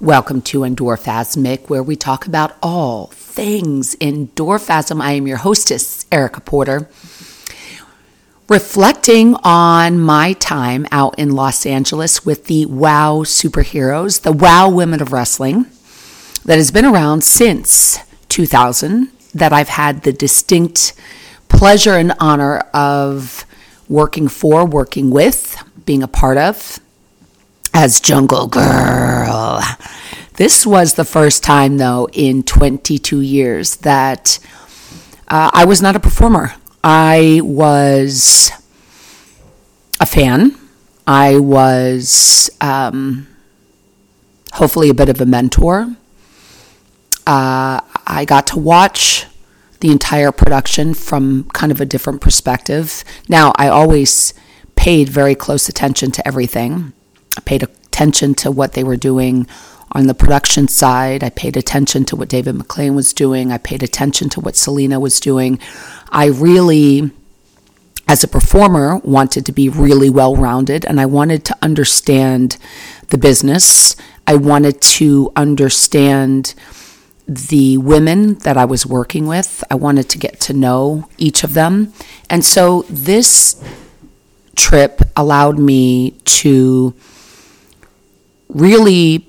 Welcome to Endorphasmic, where we talk about all things endorphasm. I am your hostess, Erica Porter, reflecting on my time out in Los Angeles with the WOW superheroes, the WOW Women of Wrestling, that has been around since 2000, that I've had the distinct pleasure and honor of working for, working with, being a part of as Jungle Girl. This was the first time, though, in 22 years that uh, I was not a performer. I was a fan. I was um, hopefully a bit of a mentor. Uh, I got to watch the entire production from kind of a different perspective. Now, I always paid very close attention to everything. I paid attention to what they were doing on the production side. I paid attention to what David McLane was doing. I paid attention to what Selina was doing. I really, as a performer, wanted to be really well rounded and I wanted to understand the business. I wanted to understand the women that I was working with. I wanted to get to know each of them. And so this trip allowed me to really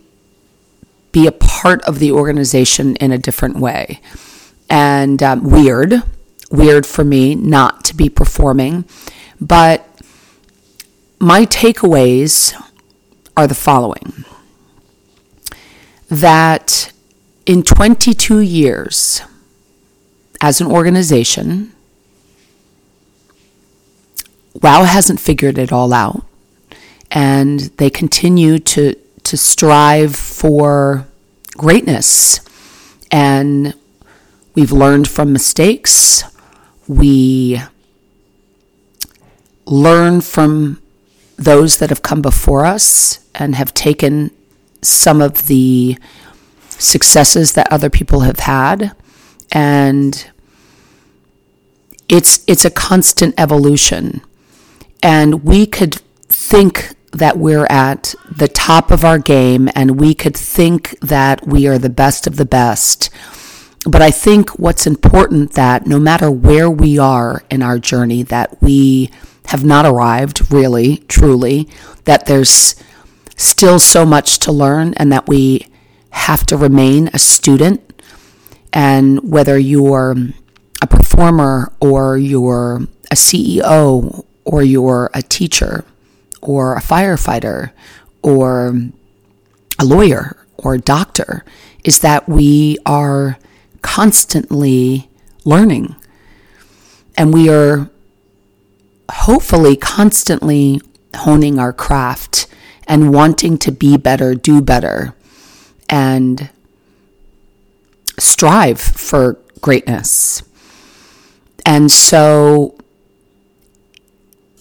be a part of the organization in a different way. And um, weird, weird for me not to be performing. But my takeaways are the following that in 22 years as an organization, WOW hasn't figured it all out. And they continue to to strive for greatness. And we've learned from mistakes. We learn from those that have come before us and have taken some of the successes that other people have had and it's it's a constant evolution and we could think that we're at the top of our game and we could think that we are the best of the best. But I think what's important that no matter where we are in our journey, that we have not arrived really, truly, that there's still so much to learn and that we have to remain a student. And whether you're a performer or you're a CEO or you're a teacher, or a firefighter or a lawyer or a doctor is that we are constantly learning and we are hopefully constantly honing our craft and wanting to be better, do better, and strive for greatness. And so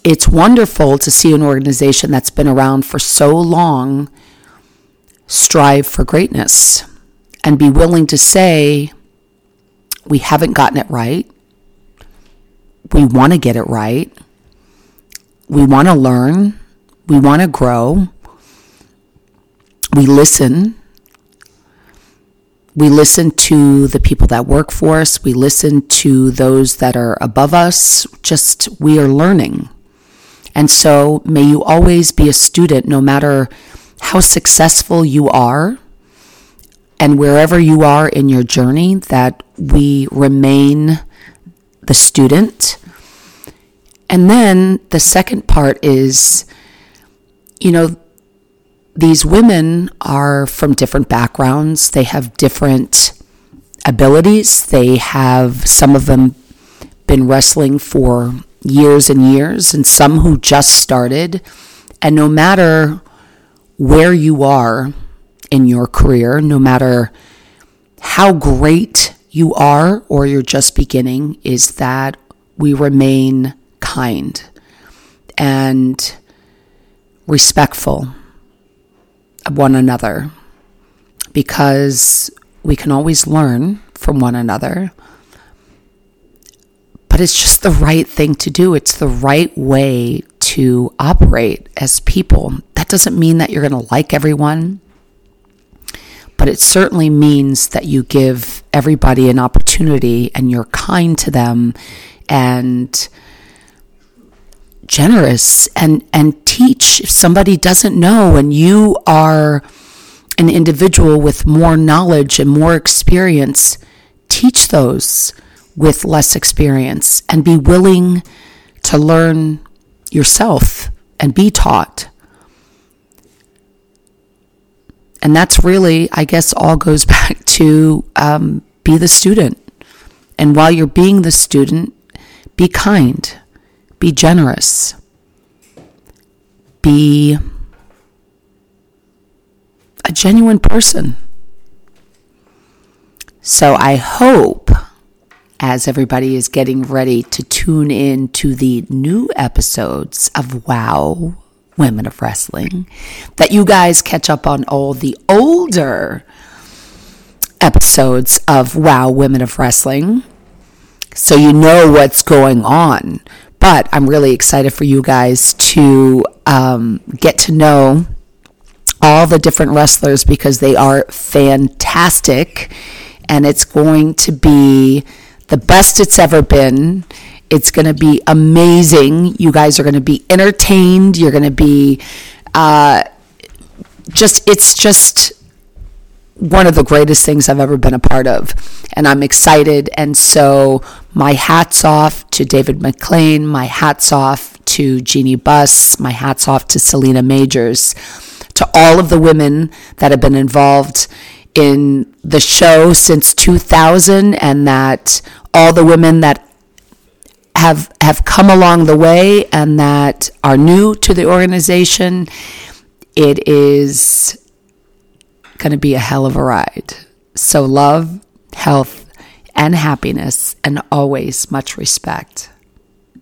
it's wonderful to see an organization that's been around for so long strive for greatness and be willing to say, we haven't gotten it right. We want to get it right. We want to learn. We want to grow. We listen. We listen to the people that work for us. We listen to those that are above us. Just we are learning. And so may you always be a student, no matter how successful you are and wherever you are in your journey, that we remain the student. And then the second part is, you know, these women are from different backgrounds. They have different abilities. They have, some of them, been wrestling for years and years, and some who just started. And no matter where you are in your career, no matter how great you are or you're just beginning, is that we remain kind and respectful of one another because we can always learn from one another but it's just the right thing to do. It's the right way to operate as people. That doesn't mean that you're going to like everyone. but it certainly means that you give everybody an opportunity and you're kind to them and generous and and teach if somebody doesn't know and you are an individual with more knowledge and more experience teach those with less experience and be willing to learn yourself and be taught and that's really i guess all goes back to um, be the student and while you're being the student be kind be generous. Be a genuine person. So I hope as everybody is getting ready to tune in to the new episodes of Wow Women of Wrestling, that you guys catch up on all the older episodes of Wow Women of Wrestling so you know what's going on. But I'm really excited for you guys to um, get to know all the different wrestlers because they are fantastic. And it's going to be the best it's ever been. It's going to be amazing. You guys are going to be entertained. You're going to be uh, just, it's just one of the greatest things I've ever been a part of. And I'm excited. And so, my hats off to David McLane, my hats off to Jeanie Buss, my hats off to Selina Majors, to all of the women that have been involved in the show since 2000 and that all the women that have have come along the way and that are new to the organization it is going to be a hell of a ride. So, love, health, and happiness, and always much respect.